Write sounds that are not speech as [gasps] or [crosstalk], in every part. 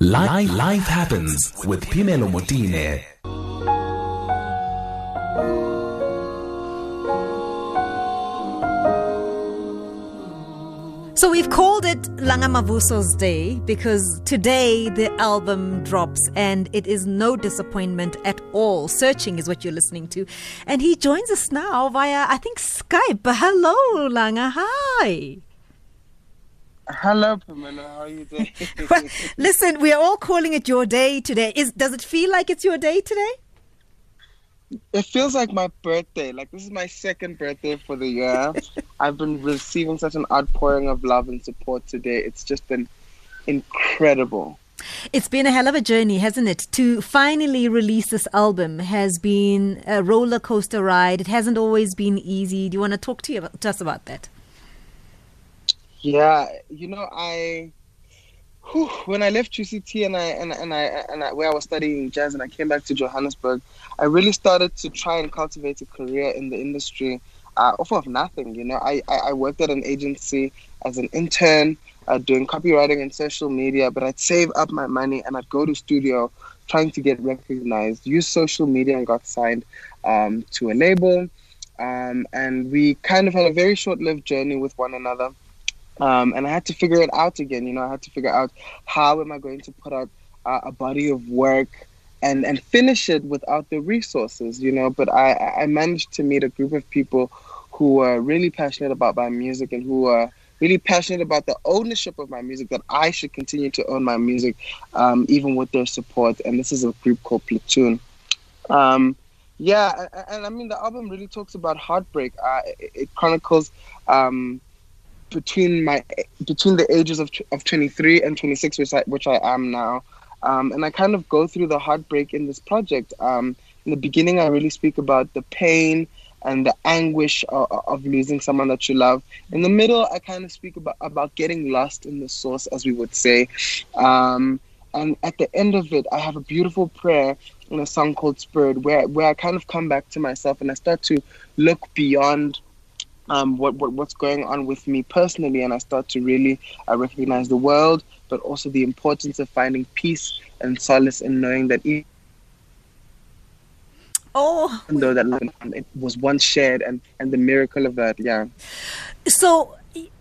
Life, life happens with Phemelo Motene. So we've called it Langa Mavuso's Day because today the album drops and it is no disappointment at all. Searching is what you're listening to. And he joins us now via, I think, Skype. Hello, Langa. Hi. Hello, Pamela. How are you doing? well, Listen, we are all calling it your day today. Is does it feel like it's your day today? it feels like my birthday. Like this is my second birthday for the year. [laughs] I've been receiving such an outpouring of love and support today. It's just been incredible. It's been a hell of a journey, hasn't it? To finally release this album has been a roller coaster ride. It hasn't always been easy. Do you want to talk to, you, to us about that? Yeah, you know, I whew, when I left UCT and I and, and I and I, where I was studying jazz and I came back to Johannesburg, I really started to try and cultivate a career in the industry uh, off of nothing. You know, I, I, I worked at an agency as an intern uh, doing copywriting and social media, but I'd save up my money and I'd go to studio trying to get recognized, use social media and got signed um, to a label. Um, and we kind of had a very short-lived journey with one another. Um, and I had to figure it out again. You know, I had to figure out how am I going to put out uh, a body of work and and finish it without the resources. You know, but I I managed to meet a group of people who were really passionate about my music and who are really passionate about the ownership of my music that I should continue to own my music, um, even with their support. And this is a group called Platoon. Um, yeah, and, and, I mean the album really talks about heartbreak. Uh, it, it, chronicles um, between my between the ages of of 23 and 26, which I which I am now, um, and I kind of go through the heartbreak in this project. Um, in the beginning, I really speak about the pain and the anguish of, of, losing someone that you love. In the middle, I kind of speak about about getting lost in the source, as we would say. Um, and at the end of it, I have a beautiful prayer in a song called Spirit, where where I kind of come back to myself and I start to look beyond um, what, what what's going on with me personally, and I start to really uh, recognize the world, but also the importance of finding peace and solace in knowing that. Even Oh, though that it was once shared, and and the miracle of that, yeah. So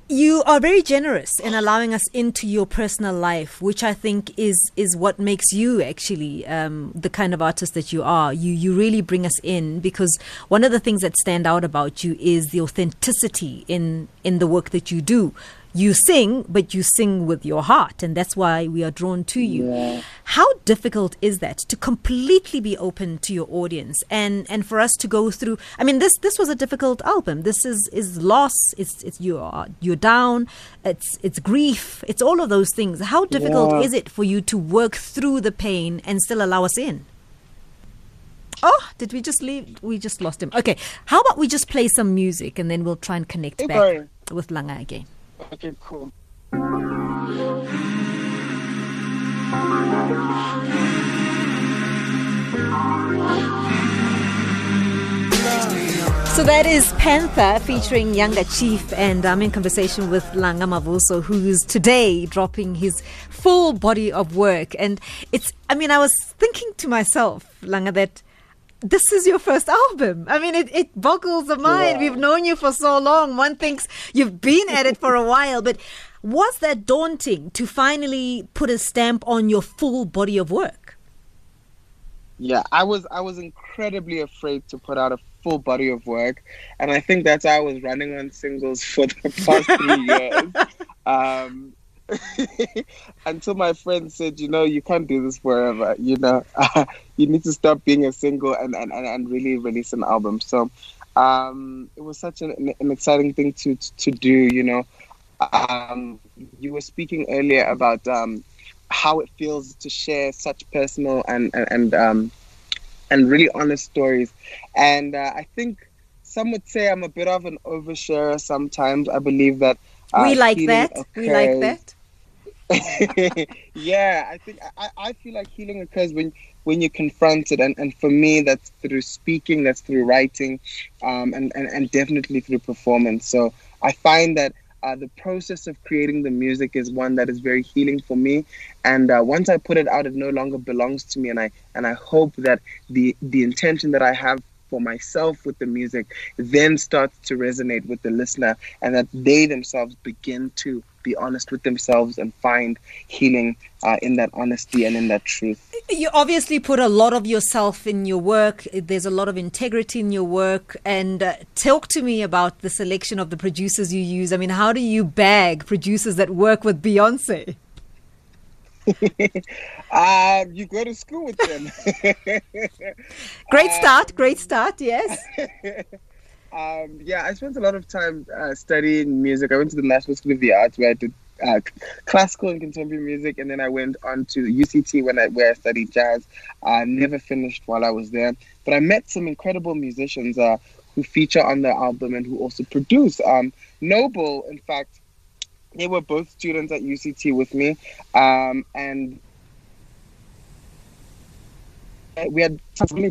you are very generous in allowing us into your personal life, which I think is is what makes you actually um, the kind of artist that you are. You you really bring us in because one of the things that stand out about you is the authenticity in in the work that you do you sing, but you sing with your heart, and that's why we are drawn to you. Yeah. How difficult is that to completely be open to your audience and and for us to go through? I mean, this this was a difficult album. This is is loss. It's it's you are you're down. It's it's grief. It's all of those things. How difficult yeah. is it for you to work through the pain and still allow us in? Oh, did we just leave? We just lost him. Okay, how about we just play some music and then we'll try and connect okay. back with Langa again. Okay, cool. So that is Panther featuring Younger Chief, and I'm in conversation with Langa Mavuso, who's today dropping his full body of work. And it's, I mean, I was thinking to myself, Langa, that this is your first album. I mean, it, it boggles the mind. Yeah. We've known you for so long. One thinks you've been at it for a while, but was that daunting to finally put a stamp on your full body of work? Yeah, I was I was incredibly afraid to put out a full body of work, and I think that's why I was running on singles for the past three years. [laughs] Um, [laughs] until my friend said, you know, you can't do this forever. You know, uh, [laughs] you need to stop being a single and, and, and really release an album. So um, it was such an, an exciting thing to, to do, you know. Um, you were speaking earlier about um, how it feels to share such personal and, and, and, um, and really honest stories. And uh, I think some would say I'm a bit of an oversharer sometimes. I believe that uh, we like that. We like that. [laughs] yeah, I think I, I feel like healing occurs when when you're confronted, and, and for me, that's through speaking, that's through writing, um, and, and and definitely through performance. So I find that uh, the process of creating the music is one that is very healing for me. And uh, once I put it out, it no longer belongs to me. And I and I hope that the the intention that I have for myself with the music then starts to resonate with the listener, and that they themselves begin to be honest with themselves and find healing uh, in that honesty and in that truth. You obviously put a lot of yourself in your work. There's a lot of integrity in your work. And uh, talk to me about the selection of the producers you use. I mean, how do you bag producers that work with Beyonce? [laughs] uh, you go to school with them. [laughs] great start, great start, yes. [laughs] Um, yeah, I spent a lot of time uh, studying music. I went to the National School of the Arts where I did uh, classical and contemporary music, and then I went on to UCT when I where I studied jazz. I never finished while I was there, but I met some incredible musicians uh, who feature on the album and who also produce. Um, Noble, in fact, they were both students at UCT with me, um, and we had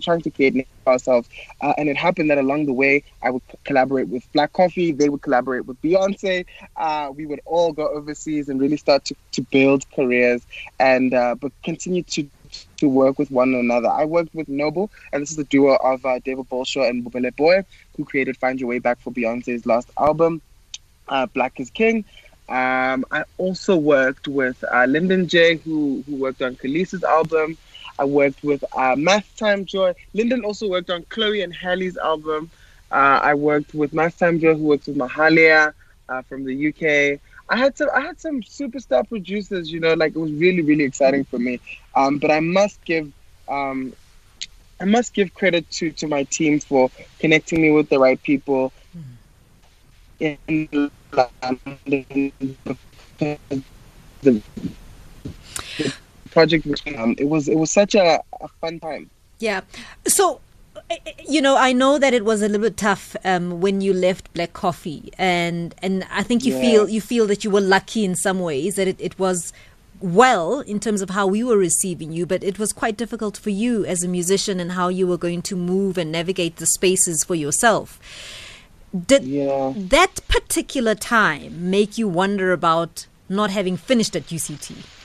trying to create ourselves, uh, and it happened that along the way, I would collaborate with Black Coffee, they would collaborate with Beyonce. Uh, we would all go overseas and really start to, to build careers, and uh, but continue to to work with one another. I worked with Noble, and this is the duo of uh, David Bolshaw and Bubele Booi, who created "Find Your Way Back" for Beyonce's last album, uh, Black is King. Um, I also worked with uh, Lyndon J, who who worked on Kelis's album. I worked with uh, Math Time Joy. Lyndon also worked on Chloe and Halle's album. Uh, I worked with Math Time Joy, who works with Mahalia uh, from the UK. I had some I had some superstar producers, you know, like it was really really exciting for me. Um, but I must give um, I must give credit to to my team for connecting me with the right people. Mm-hmm. In the, project um, it was it was such a, a fun time yeah so eh, eh, you know, I know that it was a little bit tough um, when you left Black Coffee, and and I think you yeah. feel you feel that you were lucky in some ways that it, it was well in terms of how we were receiving you, but it was quite difficult for you as a musician and how you were going to move and navigate the spaces for yourself. Did yeah. that particular time make you wonder about not having finished at UCT?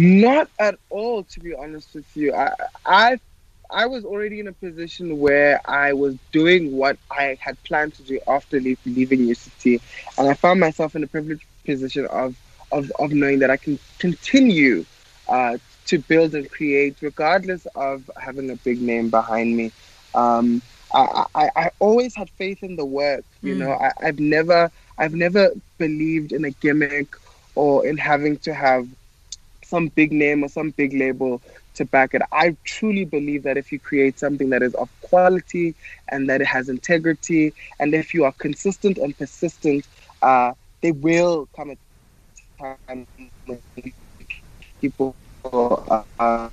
Not at all, to be honest with you. I, I, I was already in a position where I was doing what I had planned to do after leave, leaving UCT, and I found myself in a privileged position of, of, of knowing that I can continue uh, to build and create, regardless of having a big name behind me. Um, I, I, I, always had faith in the work. You mm. know, I, I've never I've never believed in a gimmick or in having to have some big name or some big label to back it. I truly believe that if you create something that is of quality and that it has integrity, and if you are consistent and persistent, uh, they will come a time when people uh, uh,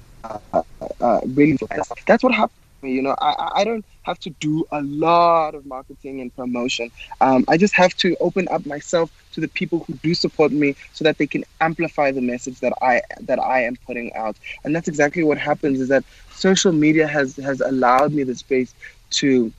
uh, really. That's what happened you know, I, I don't have to do a lot of marketing and promotion. Um, I just have to open up myself to the people who do support me so that they can amplify the message that I that I am putting out. And that's exactly what happens is that social media has has allowed me the space to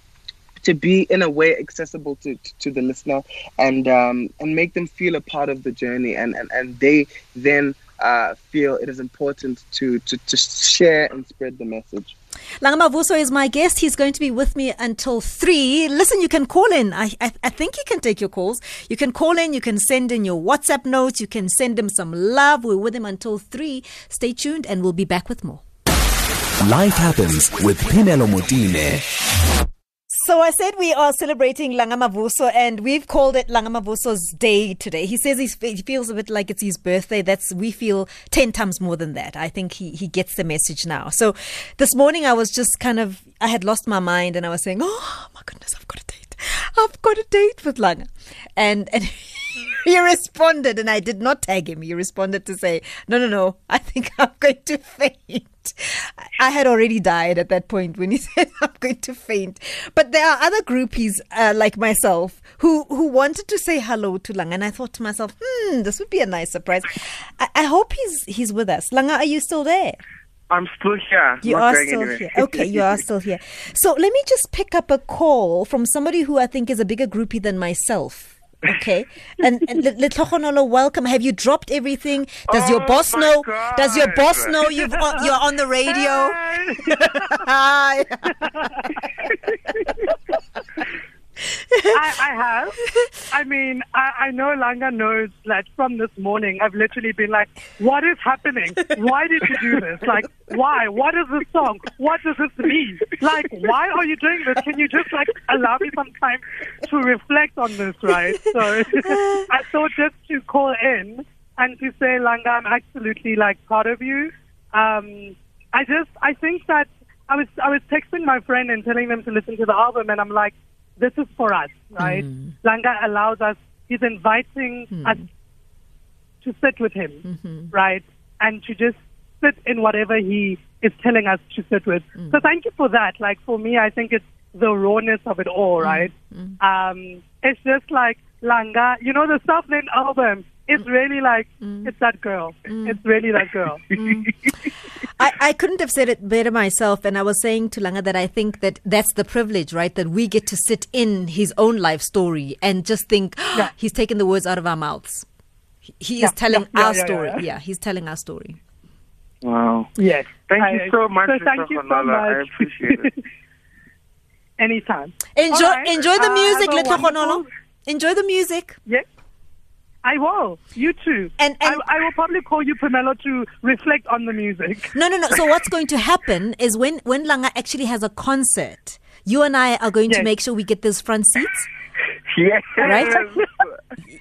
to be in a way accessible to, to, to the listener and um, and make them feel a part of the journey and, and, and they then uh, feel it is important to, to, to share and spread the message. Langa Mavuso is my guest. He's going to be with me until three. Listen, you can call in. I, I, I think he can take your calls. You can call in. You can send in your WhatsApp notes. You can send him some love. We're with him until three. Stay tuned, and we'll be back with more. Life happens with Phemelo Motene. So I said we are celebrating Langa Mavuso and we've called it Langa Mavuso's day today. He says he feels a bit like it's his birthday. That's we feel 10 times more than that. I think he, he gets the message now. So this morning I was just kind of, I had lost my mind and I was saying, oh my goodness, I've got a date. I've got a date with Langa. And, and [laughs] [laughs] he responded and I did not tag him. He responded to say, no, no, no, [laughs] I think I'm going to faint. I had already died at that point when he [laughs] said I'm going to faint. But there are other groupies uh, like myself who who wanted to say hello to Langa, and I thought to myself, hmm, this would be a nice surprise. I, I hope he's he's with us. Langa, are you still there? I'm still here. You are still anywhere. here. Okay, you are still here. So let me just pick up a call from somebody who I think is a bigger groupie than myself. Okay, and, and Le- Letlogonolo, [laughs] welcome. Have you dropped everything? Does your Oh boss my know? Does your boss know you've on, [laughs] you're on the radio? Hi. [laughs] [laughs] I, I have. I mean, I, I know Langa knows that from this morning, I've literally been like, what is happening? Why did you do this? Like, why? What is this song? What does this mean? Like, why are you doing this? Can you just, like, allow me some time to reflect on this, right? So [laughs] I thought just to call in and to say, Langa, I'm absolutely, like, proud of you. Um, I just, I think that I was, I was texting my friend and telling them to listen to the album, and I'm like, this is for us, right? Hmm. Langa allows us, he's inviting hmm. us to sit with him, mm-hmm. right? And to just sit in whatever he is telling us to sit with. Hmm. So thank you for that. Like for me, I think it's the rawness of it all, right? Um, it's just like Langa, you know, the self-named album. It's really like mm. it's that girl. Mm. It's really that girl. [laughs] Mm. I, I couldn't have said it better myself. And I was saying to Langa that I think that that's the privilege, right? That we get to sit in his own life story and just think [gasps] Yeah. he's taking the words out of our mouths. He- He Yeah, is telling yeah, yeah, our yeah, story. yeah. Yeah, he's telling our story. Wow. Yes. Thank I- you so much, So thank you so Honala. I much. appreciate it. [laughs] Anytime. Enjoy, All right. enjoy the Uh, music, have a Letlogonolo. Enjoy the music. Yes. I will. You too. And- and- I, I will probably call you Pamela to reflect on the music. No, no, no. So what's going to happen is when when Langa actually has a concert, you and I are going to make sure we get those front seats, yes. right? [laughs]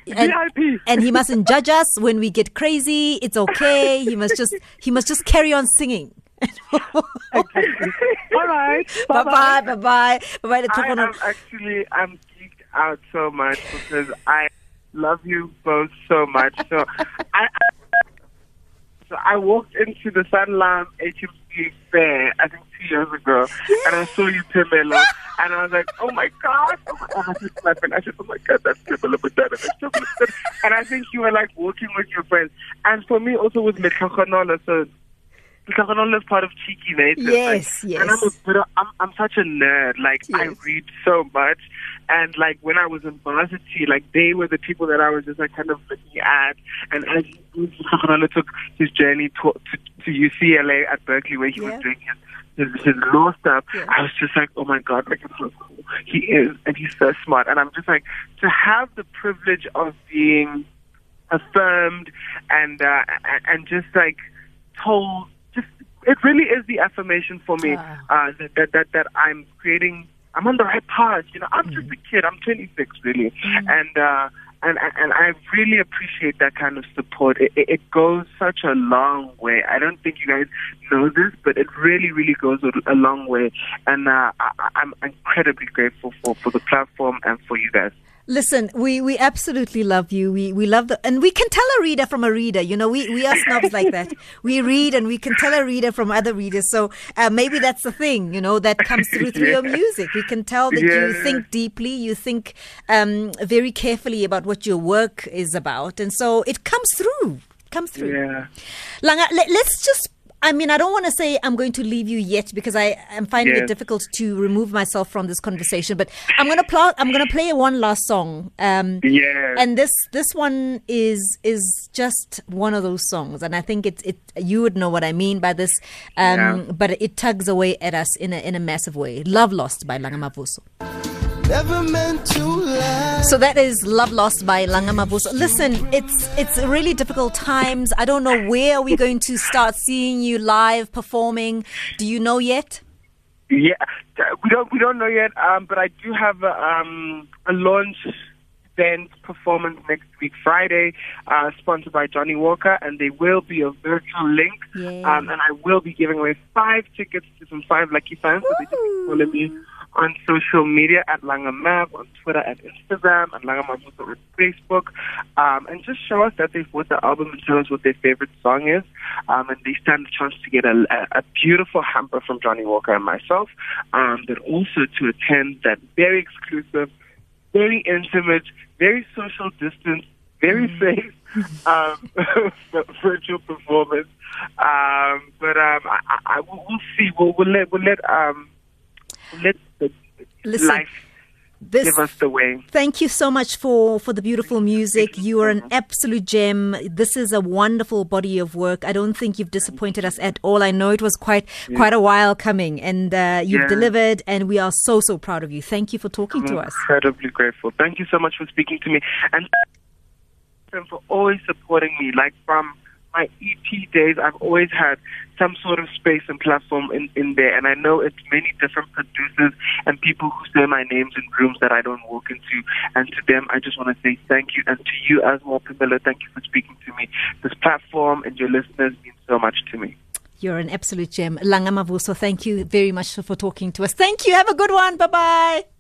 And, VIP. and he mustn't judge us when we get crazy. It's okay. He must just he must just carry on singing. okay. All right. [laughs] bye bye, bye bye, bye bye. I am actually I'm geeked out so much because I love you both so much. So I, so I walked into the Sunlam HMC fair I think two years ago, and I saw you, Pamela, and I was like, oh my god, oh my god! I said to I said, oh my god, that's Pamela Butana, that's Pamela and I think you were like walking with your friends, and for me also with Metakonola, so. Metakonola is part of Cheeky Nature. Yes, like, yes. And I'm a but I'm I'm such a nerd. Like I read so much, and like when I was in varsity, like they were the people that I was just like kind of looking at. And as Sakharala took his journey to, to to UCLA at Berkeley, where he Yeah. was doing his his, his law stuff, Yeah. I was just like, oh my god, like so cool he is, and he's so smart. And I'm just like to have the privilege of being affirmed and uh, and, just like told just it really is the affirmation for me uh, that, that that that I'm creating I'm on the right path you know I'm just a kid I'm 26 really and uh and, and and I really appreciate that kind of support. It, it, it goes such a long way. I don't think you guys know this, but it really, really goes a, a long way. And uh, I, I'm incredibly grateful for, for the platform and for you guys. Listen, we, we absolutely love you. We we love the and we can tell a reader from a reader. You know, we, we are snobs like that. We read and we can tell a reader from other readers. So uh, maybe that's the thing. You know, that comes through through your [laughs] music. We can tell that you think deeply. You think um, very carefully about what your work is about, and so it comes through. Comes through. Yeah. Langa, let, let's just. I mean, I don't want to say I'm going to leave you yet because I am finding it difficult to remove myself from this conversation. But I'm gonna pl- I'm gonna play one last song. Um, Yeah. and this this one is is just one of those songs, and I think it's it. You would know what I mean by this, um, Yeah. but it tugs away at us in a in a massive way. Love Lost by Langa Mavuso. Never meant to. So that is Love Lost by Langa Mavuso. Listen, it's it's really difficult times. I don't know where we're going to start seeing you live performing. Do you know yet? Yeah, we don't we don't know yet, um, but I do have a, um, a launch event performance next week, Friday, uh, sponsored by Johnnie Walker, and there will be a virtual link, Yay. um, and I will be giving away five tickets to some five lucky fans. So they just follow me on social media at Langamab, on Twitter, at Instagram, at Langamabuso on Facebook, um, and just show us that they've bought the album and tell us what their favorite song is. Um, and they stand a chance to get a, a, beautiful hamper from Johnnie Walker and myself, um, but also to attend that very exclusive, very intimate, very social distance, very safe um, [laughs] virtual performance. Um, but um, I, I, we'll, we'll see. We'll, we'll let we'll let um, let Listen, life This, give us the way. Thank you so much for, for the beautiful music. You are an absolute gem. This is a wonderful body of work. I don't think you've disappointed us at all. I know it was quite quite a while coming, and uh, you've Yeah. delivered, and we are so so proud of you. Thank you for talking to I'm us. incredibly grateful. Thank you so much for speaking to me and and for always supporting me. Like from my EP days, I've always had some sort of space and platform in, in there. And I know it's many different producers and people who say my names in rooms that I don't walk into. And to them, I just want to say thank you. And to you as well, Pamela, thank you for speaking to me. This platform and your listeners mean so much to me. You're an absolute gem. Langa Mavuso, thank you very much for talking to us. Thank you. Have a good one. Bye bye.